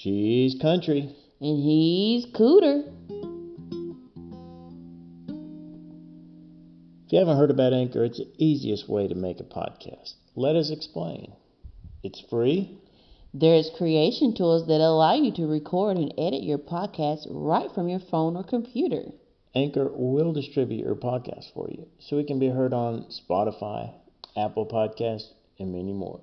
She's country. And he's cooter. If you haven't heard about Anchor, it's the easiest way to make a podcast. Let us explain. It's free. There's creation tools that allow you to record and edit your podcast right from your phone or computer. Anchor will distribute your podcast for you so it can be heard on Spotify, Apple Podcasts, and many more.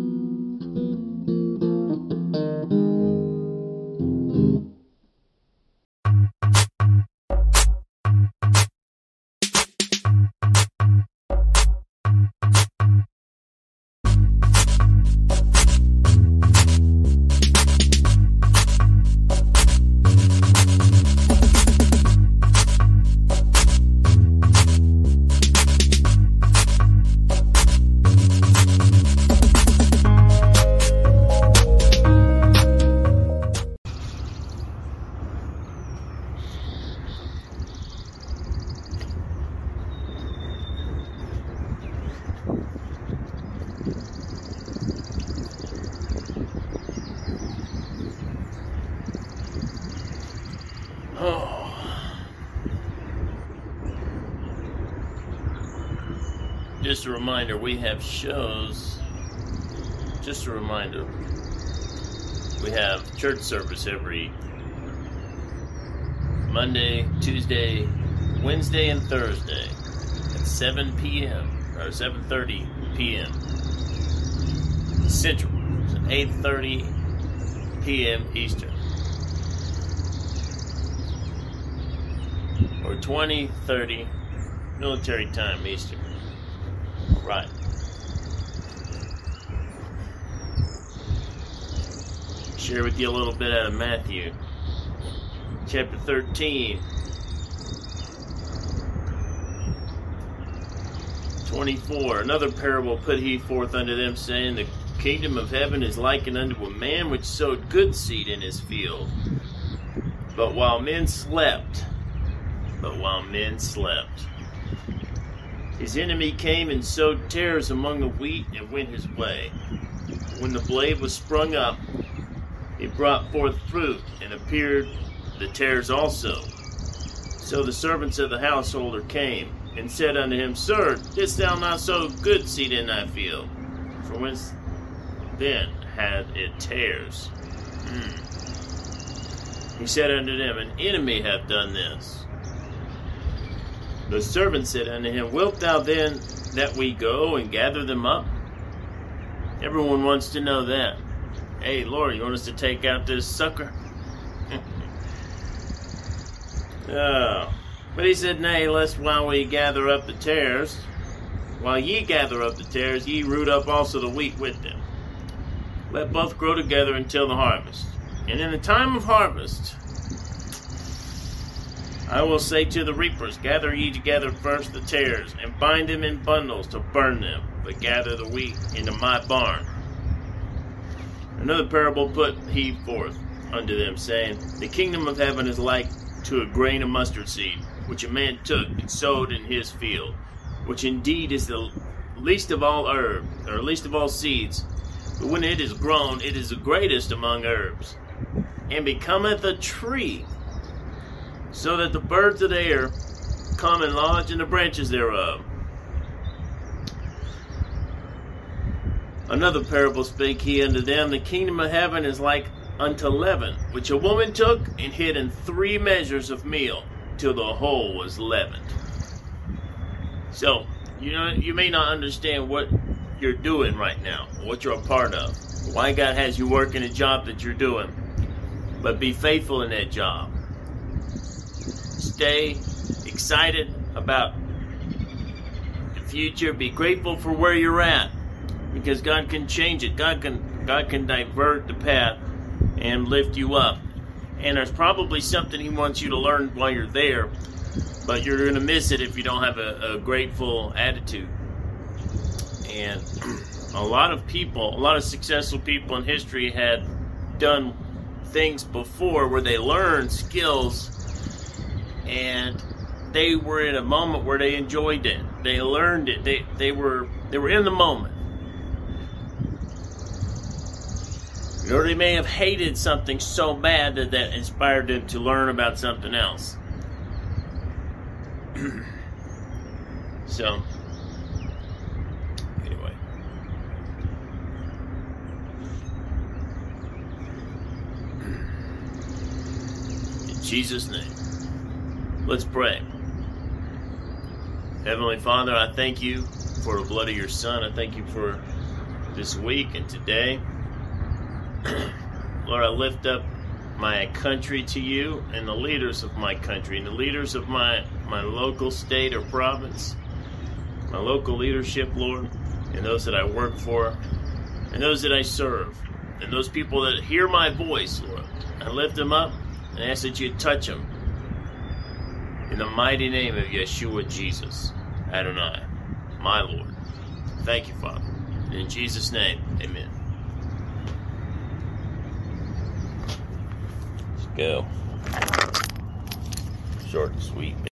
Shows. Just a reminder, we have church service every Monday, Tuesday, Wednesday, and Thursday at 7 p.m. or 7:30 p.m. Central, so 8:30 p.m. Eastern, or 20:30 military time Eastern. Right. Share with you a little bit out of Matthew, chapter 13, 24. Another parable put he forth unto them, saying, The kingdom of heaven is likened unto a man which sowed good seed in his field. But while men slept, but while men slept, his enemy came and sowed tares among the wheat and went his way. When the blade was sprung up, it brought forth fruit, and appeared the tares also. So the servants of the householder came and said unto him, Sir, didst thou not sow good seed in thy field? For whence then had it tares? Hmm. He said unto them, An enemy hath done this. The servant said unto him, Wilt thou then that we go and gather them up? Everyone wants to know that. Hey, Lord, you want us to take out this sucker? oh. But he said, Nay, lest while we gather up the tares, while ye gather up the tares, ye root up also the wheat with them. Let both grow together until the harvest. And in the time of harvest, I will say to the reapers, Gather ye together first the tares, and bind them in bundles to burn them, but gather the wheat into my barn. Another parable put he forth unto them, saying, The kingdom of heaven is like to a grain of mustard seed, which a man took and sowed in his field, which indeed is the least of all herb, or least of all seeds. But when it is grown, it is the greatest among herbs, and becometh a tree, so that the birds of the air come and lodge in the branches thereof. Another parable spake he unto them, The kingdom of heaven is like unto leaven, which a woman took and hid in three measures of meal, till the whole was leavened. So, you know, you may not understand what you're doing right now, what you're a part of, why God has you working a job that you're doing, but be faithful in that job. Stay excited about the future. Be grateful for where you're at, because God can change it. God can God can divert the path and lift you up. And there's probably something He wants you to learn while you're there, but you're going to miss it if you don't have a, a grateful attitude. And a lot of people, a lot of successful people in history had done things before where they learned skills and they were in a moment where they enjoyed it. They learned it. They they were they were in the moment. Or they may have hated something so bad that that inspired them to learn about something else. so, anyway. In Jesus' name, let's pray. Heavenly Father, I thank you for the blood of your Son. I thank you for this week and today. Lord, I lift up my country to you and the leaders of my country and the leaders of my, my local state or province, my local leadership, Lord, and those that I work for, and those that I serve, and those people that hear my voice, Lord. I lift them up and ask that you touch them. In the mighty name of Yeshua Jesus, Adonai, my Lord. Thank you, Father. In Jesus' name, amen. Go. Short and sweet.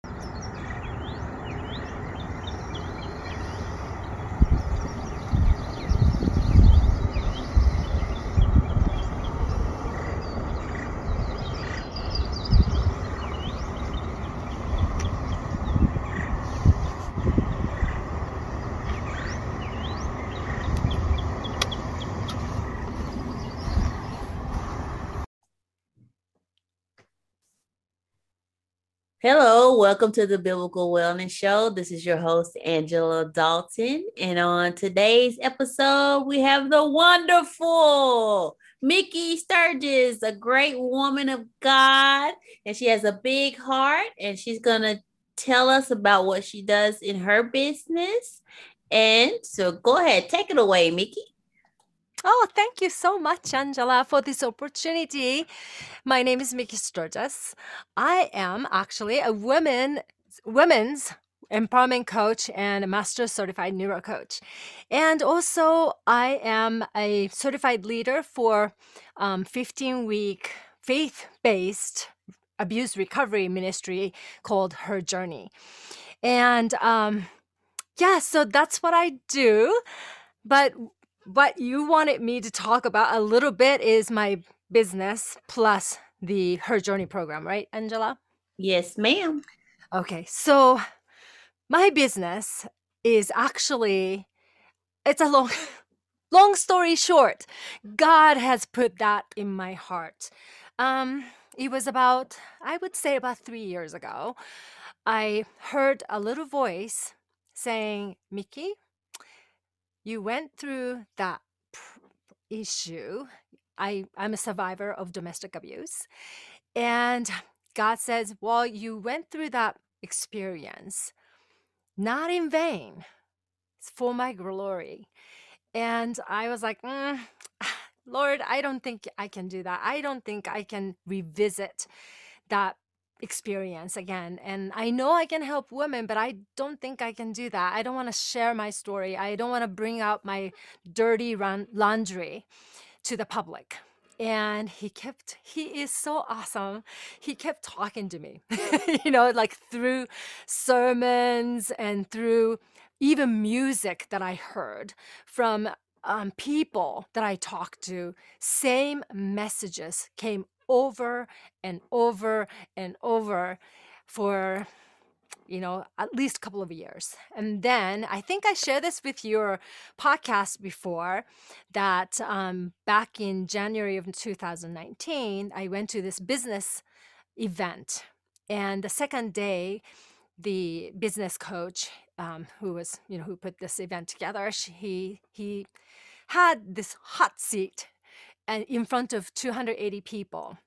Hello, welcome to the Biblical Wellness Show. This is your host, Angela Dalton. And on today's episode, we have the wonderful Mickey Sturgis, a great woman of God. And she has a big heart, and she's going to tell us about what she does in her business. And so go ahead, take it away, Mickey. Oh, thank you so much, Angela, for this opportunity. My name is Mickey Sturgis. I am actually a women women's empowerment coach and a master certified neuro coach. And also, I am a certified leader for um, 15 week faith based abuse recovery ministry called Her Journey. And um, yeah, so that's what I do. But what you wanted me to talk about a little bit is my business plus the Her Journey program, right, Angela? Yes, ma'am. Okay, so my business is actually it's a long long story short. God has put that in my heart. Um it was about I would say about 3 years ago. I heard a little voice saying, "Mickey, you went through that issue. I, I'm a survivor of domestic abuse. And God says, Well, you went through that experience, not in vain. It's for my glory. And I was like, mm, Lord, I don't think I can do that. I don't think I can revisit that experience again. And I know I can help women, but I don't think I can do that. I don't want to share my story. I don't want to bring out my dirty run- laundry to the public. And he kept, he is so awesome. He kept talking to me, you know, like through sermons and through even music that I heard from um, people that I talked to. Same messages came over and over and over for you know at least a couple of years. And then i think i shared this with your podcast before that um, back in january of 2019 i went to this business event. And the second day the business coach um, who was you know who put this event together she, he he had this hot seat in front of 280 people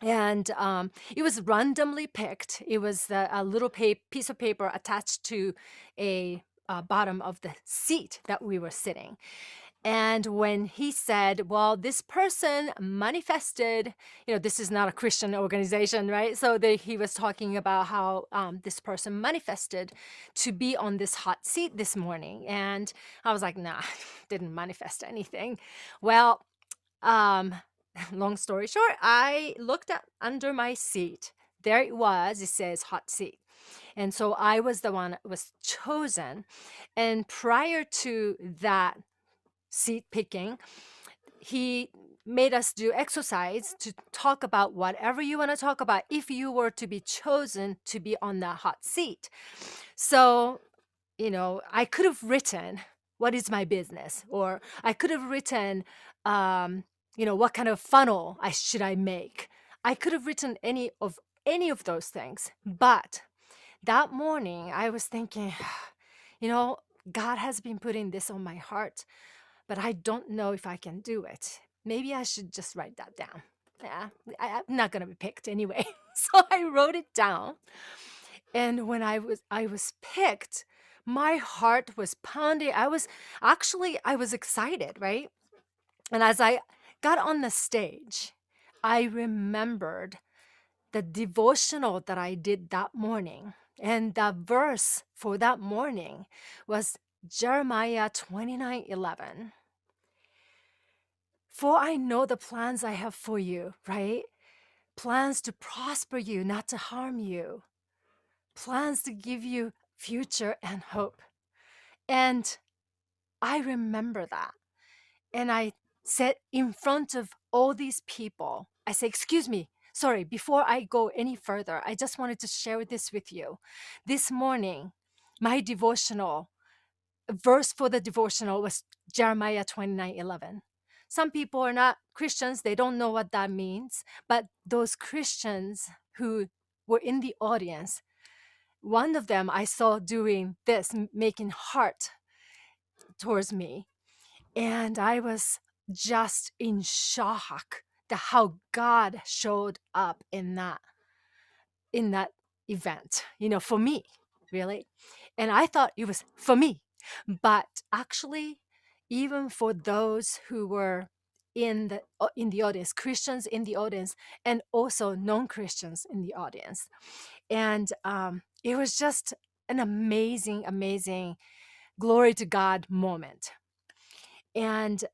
and um, it was randomly picked it was the, a little piece of paper attached to a uh, bottom of the seat that we were sitting and when he said, well, this person manifested, you know, this is not a Christian organization, right? So they, he was talking about how um, this person manifested to be on this hot seat this morning. And I was like, nah, didn't manifest anything. Well, um, long story short, I looked at under my seat. There it was. It says hot seat. And so I was the one that was chosen. And prior to that seat picking, he made us do exercise to talk about whatever you want to talk about if you were to be chosen to be on that hot seat. So, you know, I could have written, What is my business? Or I could have written, um, you know, what kind of funnel I should I make? I could have written any of any of those things. But that morning I was thinking, you know, God has been putting this on my heart, but I don't know if I can do it. Maybe I should just write that down. Yeah, I, I'm not gonna be picked anyway. so I wrote it down. And when I was I was picked, my heart was pounding. I was actually I was excited, right? And as I got on the stage, I remembered the devotional that I did that morning. And the verse for that morning was Jeremiah 29 11. For I know the plans I have for you, right? Plans to prosper you, not to harm you. Plans to give you future and hope. And I remember that. And I said in front of all these people, I say, Excuse me, sorry, before I go any further, I just wanted to share this with you. This morning, my devotional verse for the devotional was Jeremiah 29 11. Some people are not Christians, they don't know what that means. But those Christians who were in the audience, one of them I saw doing this, making heart towards me. And I was just in shock the how God showed up in that in that event, you know, for me, really. And I thought it was for me. But actually, even for those who were in the uh, in the audience, Christians in the audience, and also non-Christians in the audience, and um, it was just an amazing, amazing glory to God moment. And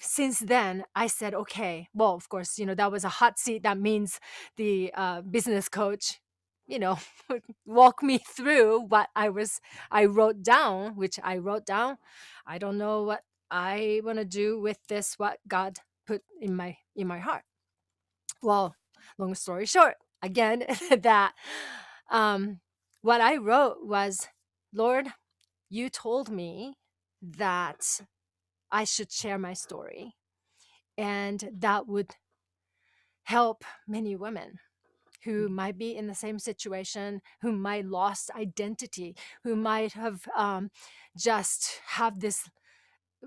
since then i said okay well of course you know that was a hot seat that means the uh, business coach you know walk me through what i was i wrote down which i wrote down. I don't know what i want to do with this what god put in my in my heart. Well long story short again that um what i wrote was lord you told me that i should share my story and that would help many women who might be in the same situation, who might lost identity, who might have um, just have this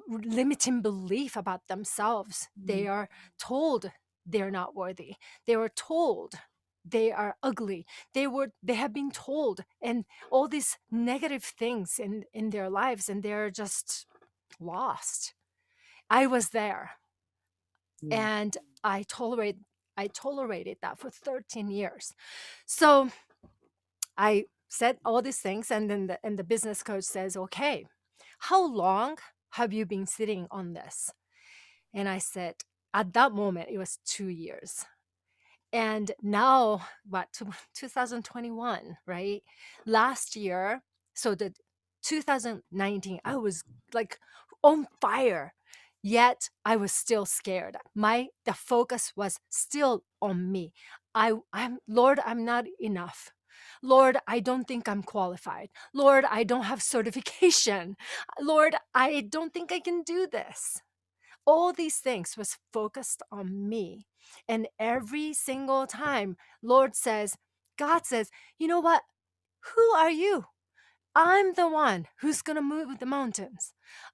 limiting belief about themselves. Mm-hmm. They are told they're not worthy. They were told they are ugly. They were they have been told and all these negative things in in their lives and they're just lost. I was there. Yeah. And I tolerate I tolerated that for 13 years. So I said all these things, and then the, and the business coach says, Okay, how long have you been sitting on this? And I said, At that moment, it was two years. And now, what, 2021, right? Last year, so the 2019, I was like on fire yet i was still scared. My the focus was still on me. I i'm lord i'm not enough. Lord i don't think i'm qualified. Lord i don't have certification. Lord i don't think i can do this. All these things was focused on me. And every single time lord says god says you know what? Who are you I'm the one who's going to move the mountains.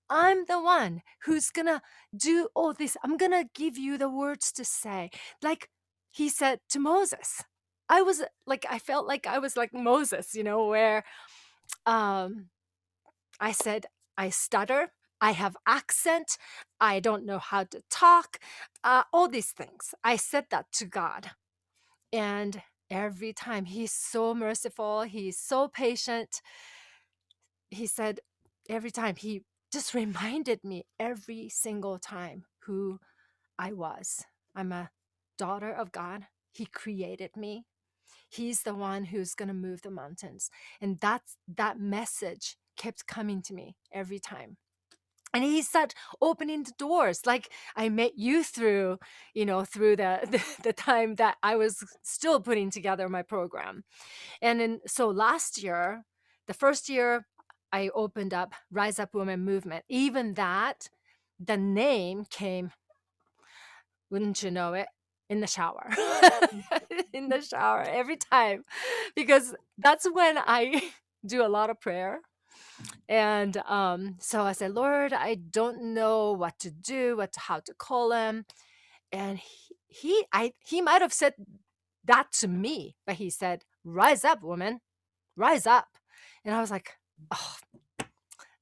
I'm the one who's going to do all this. I'm going to give you the words to say. Like he said to Moses. I was like, I felt like I was like Moses, you know, where um, I said, I stutter, I have accent, I don't know how to talk, uh, all these things. I said that to God. And every time he's so merciful, he's so patient he said every time he just reminded me every single time who I was. I'm a daughter of God. He created me. He's the one who's going to move the mountains. And that's that message kept coming to me every time. And he started opening the doors. Like I met you through, you know, through the, the, the time that I was still putting together my program. And then so last year, the first year I opened up Rise Up Women Movement. Even that, the name came, wouldn't you know it, in the shower. in the shower every time. Because that's when I do a lot of prayer. And um, so I said, Lord, I don't know what to do, what how to call him. And he, he I he might have said that to me, but he said, Rise up, woman, rise up. And I was like, oh,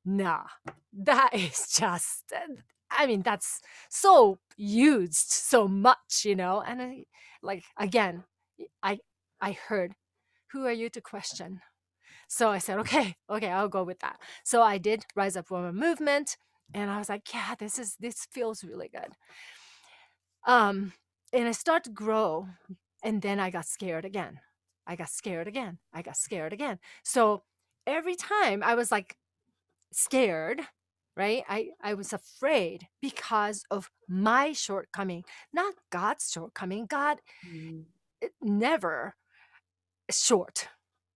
nah, that is just, I mean, that's so used so much, you know? And I, like, again, I, I heard, who are you to question? So I said, okay, okay, I'll go with that. So I did Rise Up Woman Movement. And I was like, yeah, this is, this feels really good. Um, and I start to grow. And then I got scared again. I got scared again. I got scared again. So every time I was like scared, right? I, I was afraid because of my shortcoming, not God's shortcoming. God mm. never short.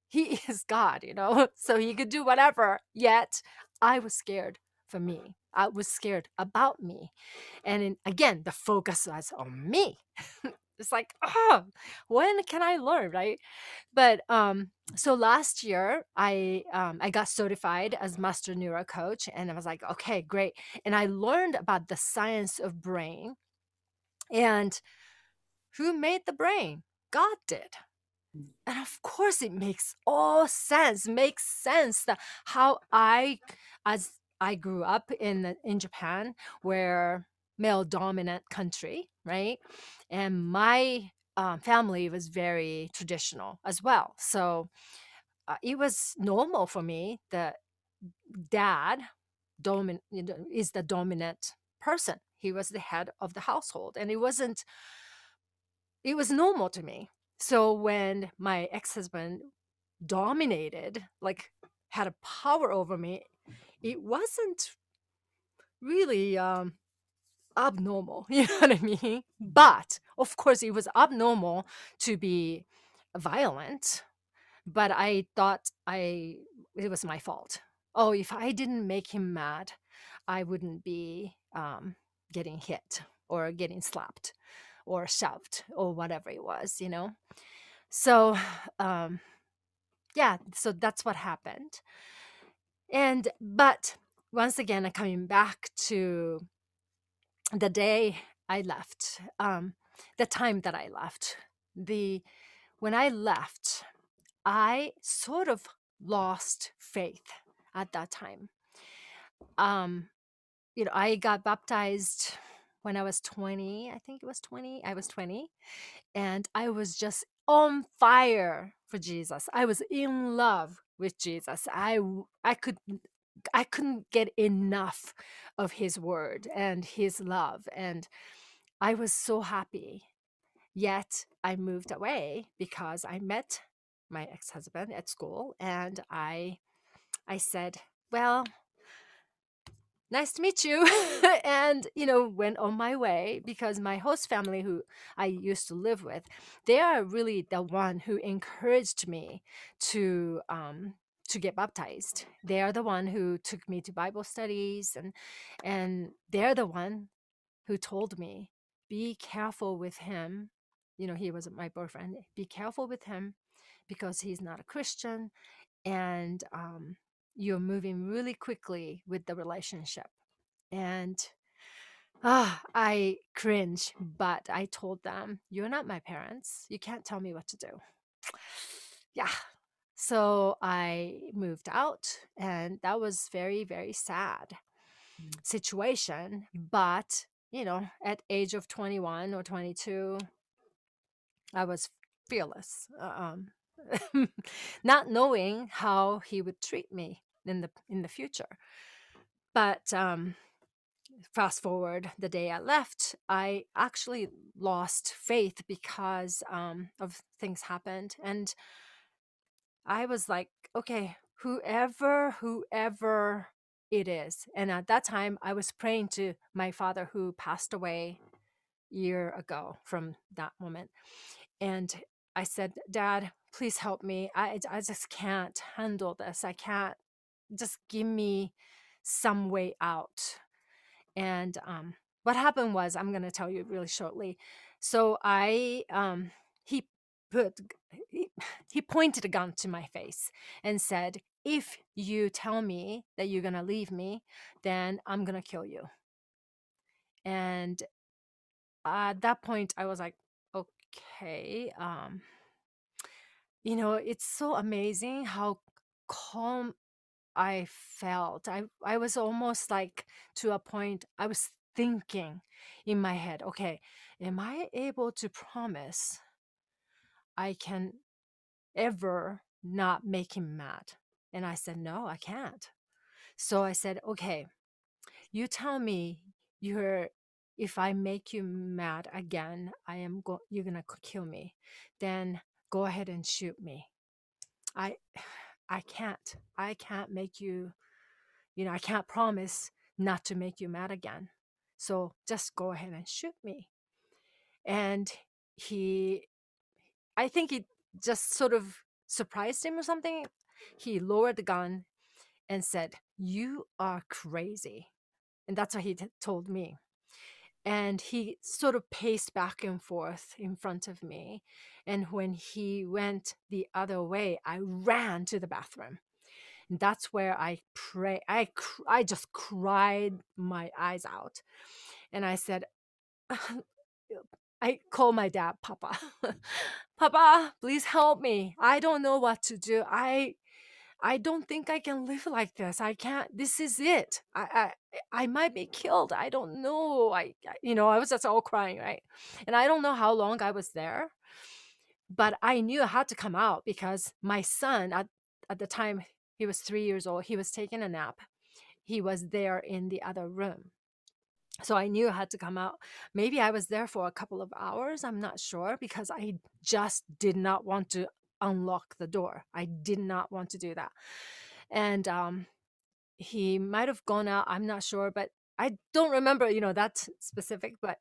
He is God, you know, so he could do whatever. Yet I was scared for me. I was scared about me. And in, again, the focus was on me. it's like oh when can i learn? Right? But um so last year i um i got certified as master neuro coach and i was like okay great. And i learned about the science of brain and who made the brain? God did. Mm. and of course it makes all sense makes sense that how i as i grew up in in japan where male dominant country, right? And my um, family was very traditional as well. So uh, it was normal for me that dad domin- is the dominant person. He was the head of the household. And it wasn't, it was normal to me. So when my ex husband dominated, like had a power over me, it wasn't really um, abnormal. You know what I mean? But of course, it was abnormal to be violent. But I thought I it was my fault. Oh, if I didn't make him mad, I wouldn't be um, getting hit or getting slapped or shoved or whatever it was, you know. So, um, yeah, so that's what happened. And but once again, I'm coming back to the day I left, um, the time that I left, the when I left, I sort of lost faith at that time. Um, you know, I got baptized when I was 20. I think it was 20. I was 20. And I was just on fire for Jesus. I was in love with Jesus. I I could I couldn't get enough of his word and his love. And I was so happy. Yet I moved away because I met my ex-husband at school and I I said, "Well, nice to meet you." and you know, went on my way because my host family who I used to live with, they are really the one who encouraged me to um to get baptized. They are the one who took me to Bible studies and and they're the one who told me, be careful with him. You know, he wasn't my boyfriend. Be careful with him because he's not a Christian and um, you're moving really quickly with the relationship. And ah, I cringe, but I told them, You're not my parents. You can't tell me what to do. Yeah, so I moved out, and that was very, very sad mm. situation. But you know, at age of 21 or 22, I was fearless, um, not knowing how he would treat me in the in the future. But um, fast forward the day I left, I actually lost faith because um, of things happened. And I was like, okay, whoever, whoever it is. And at that time, I was praying to my father who passed away year ago from that moment. And I said, Dad, please help me. I, I just can't handle this. I can't just give me some way out. And um, what happened was, I'm going to tell you really shortly. So I, um, he put, he, he pointed a gun to my face and said, if you tell me that you're going to leave me, then I'm going to kill you. And at that point, I was like, okay. Um, you know, it's so amazing how calm I felt. I, I was almost like to a point, I was thinking in my head, okay, am I able to promise I can ever not make him mad? And I said, no, I can't. So I said, okay, you tell me you're if I make you mad again, I am go- you're gonna kill me. Then go ahead and shoot me. I I can't. I can't make you you know, I can't promise not to make you mad again. So just go ahead and shoot me. And he I think it just sort of surprised him or something. He lowered the gun and said, "You are crazy." And that's what he t- told me and he sort of paced back and forth in front of me and when he went the other way i ran to the bathroom and that's where i pray i i just cried my eyes out and i said i call my dad papa mm. papa please help me i don't know what to do i I don't think I can live like this. I can't. This is it. I I, I might be killed. I don't know. I, I you know I was just all crying right, and I don't know how long I was there, but I knew I had to come out because my son at at the time he was three years old. He was taking a nap. He was there in the other room. So I knew I had to come out. Maybe I was there for a couple of hours. I'm not sure because I just did not want to unlock the door. I did not want to do that. And um, he might have gone out. I'm not sure, but I don't remember, you know, that specific. But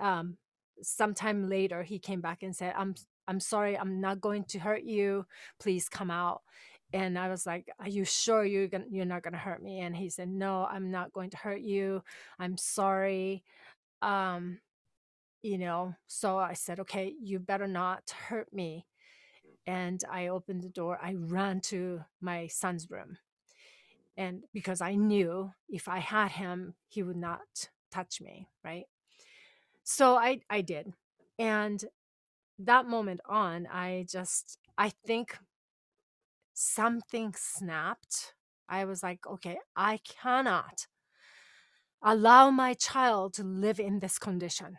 um, sometime later, he came back and said, "I'm I'm sorry. I'm not going to hurt you. Please come out." And I was like, "Are you sure you're gonna, you're not to hurt me?" And he said, "No, I'm not going to hurt you. I'm sorry." Um, you know, so I said, "Okay, you better not hurt me." and I opened the door. I ran to my son's room. And because I knew if I had him, he would not touch me, right? So I I did. And that moment on, I just I think something snapped. I was like, okay, I cannot allow my child to live in this condition.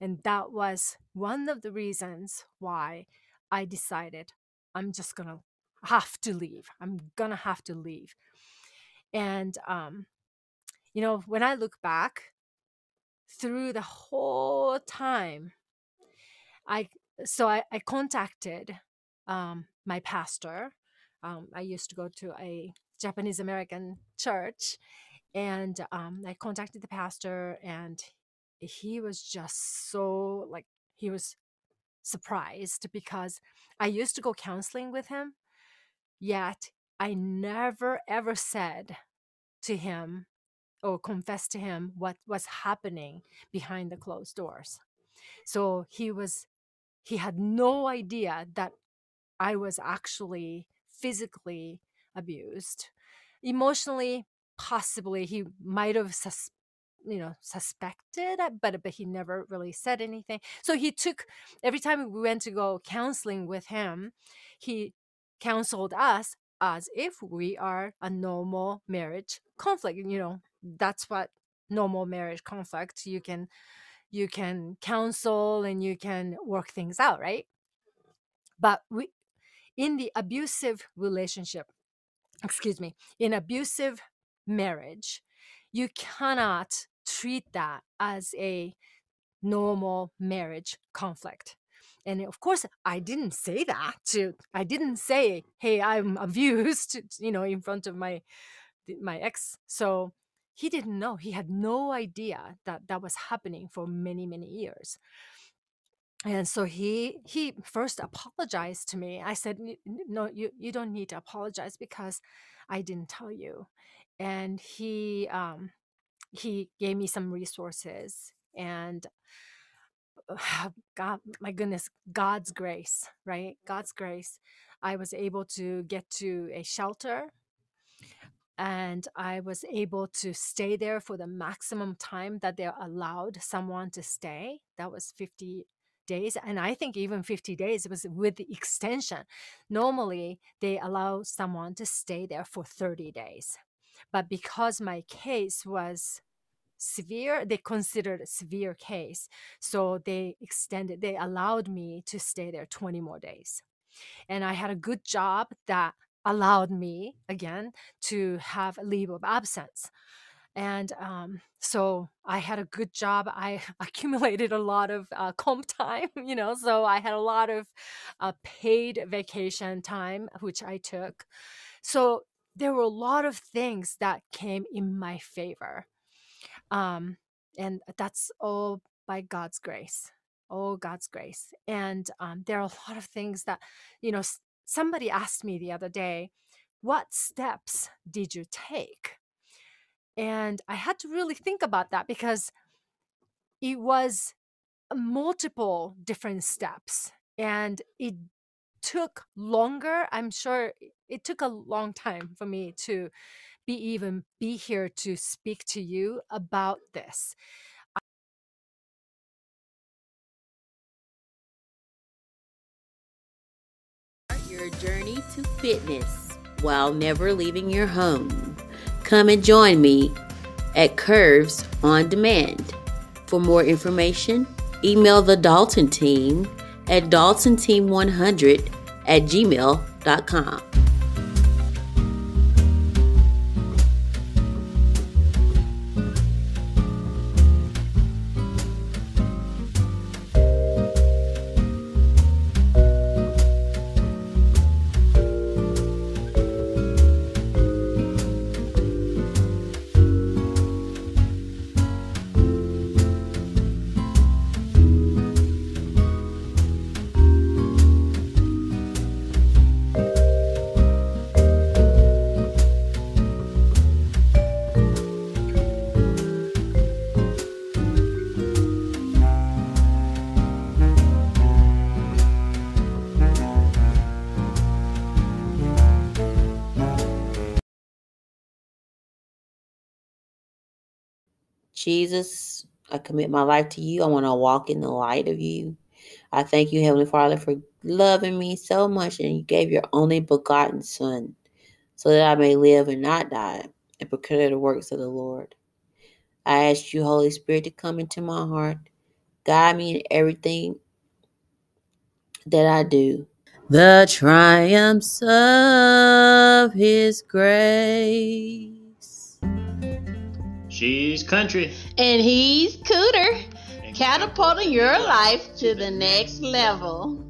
And that was one of the reasons why I decided I'm just gonna have to leave. I'm gonna have to leave. And um, you know, when I look back through the whole time, I so I, I contacted um, my pastor. Um, I used to go to a Japanese American church, and um, I contacted the pastor, and he was just so like he was surprised because I used to go counseling with him, yet I never ever said to him or confessed to him what was happening behind the closed doors. So he was, he had no idea that I was actually physically abused. Emotionally, possibly he might have sus- you know suspected uh, but but he never really said anything so he took every time we went to go counseling with him he counseled us as if we are a normal marriage conflict you know that's what normal marriage conflict you can you can counsel and you can work things out right but we in the abusive relationship excuse me in abusive marriage you cannot treat that as a normal marriage conflict. And of course, I didn't say that to, I didn't say, hey, I'm abused, you know, in front of my my ex. So he didn't know. He had no idea that that was happening for many, many years. And so he he first apologized to me. I said, "No, you you don't need to apologize because I didn't tell you." And he um he gave me some resources and God, my goodness, God's grace, right? God's grace. I was able to get to a shelter and I was able to stay there for the maximum time that they allowed someone to stay. That was 50 days. And I think even 50 days was with the extension. Normally, they allow someone to stay there for 30 days. But because my case was severe they considered a severe case so they extended they allowed me to stay there 20 more days and i had a good job that allowed me again to have leave of absence and um, so i had a good job i accumulated a lot of uh, comp time you know so i had a lot of uh, paid vacation time which i took so there were a lot of things that came in my favor um, and that's all by God's grace. Oh, God's grace. And um, there are a lot of things that, you know, somebody asked me the other day, what steps did you take? And I had to really think about that because it was multiple different steps and it took longer. I'm sure it took a long time for me to be even be here to speak to you about this. Your journey to fitness while never leaving your home. Come and join me at Curves on Demand. For more information, email the Dalton team at daltonteam100 at gmail.com. Jesus, I commit my life to you. I want to walk in the light of you. I thank you, Heavenly Father, for loving me so much, and you gave your only begotten Son so that I may live and not die and proclaim the works of the Lord. I ask you, Holy Spirit, to come into my heart, guide me in everything that I do. The triumphs of His grace. She's country. And he's Cooter, catapulting your life to the next level.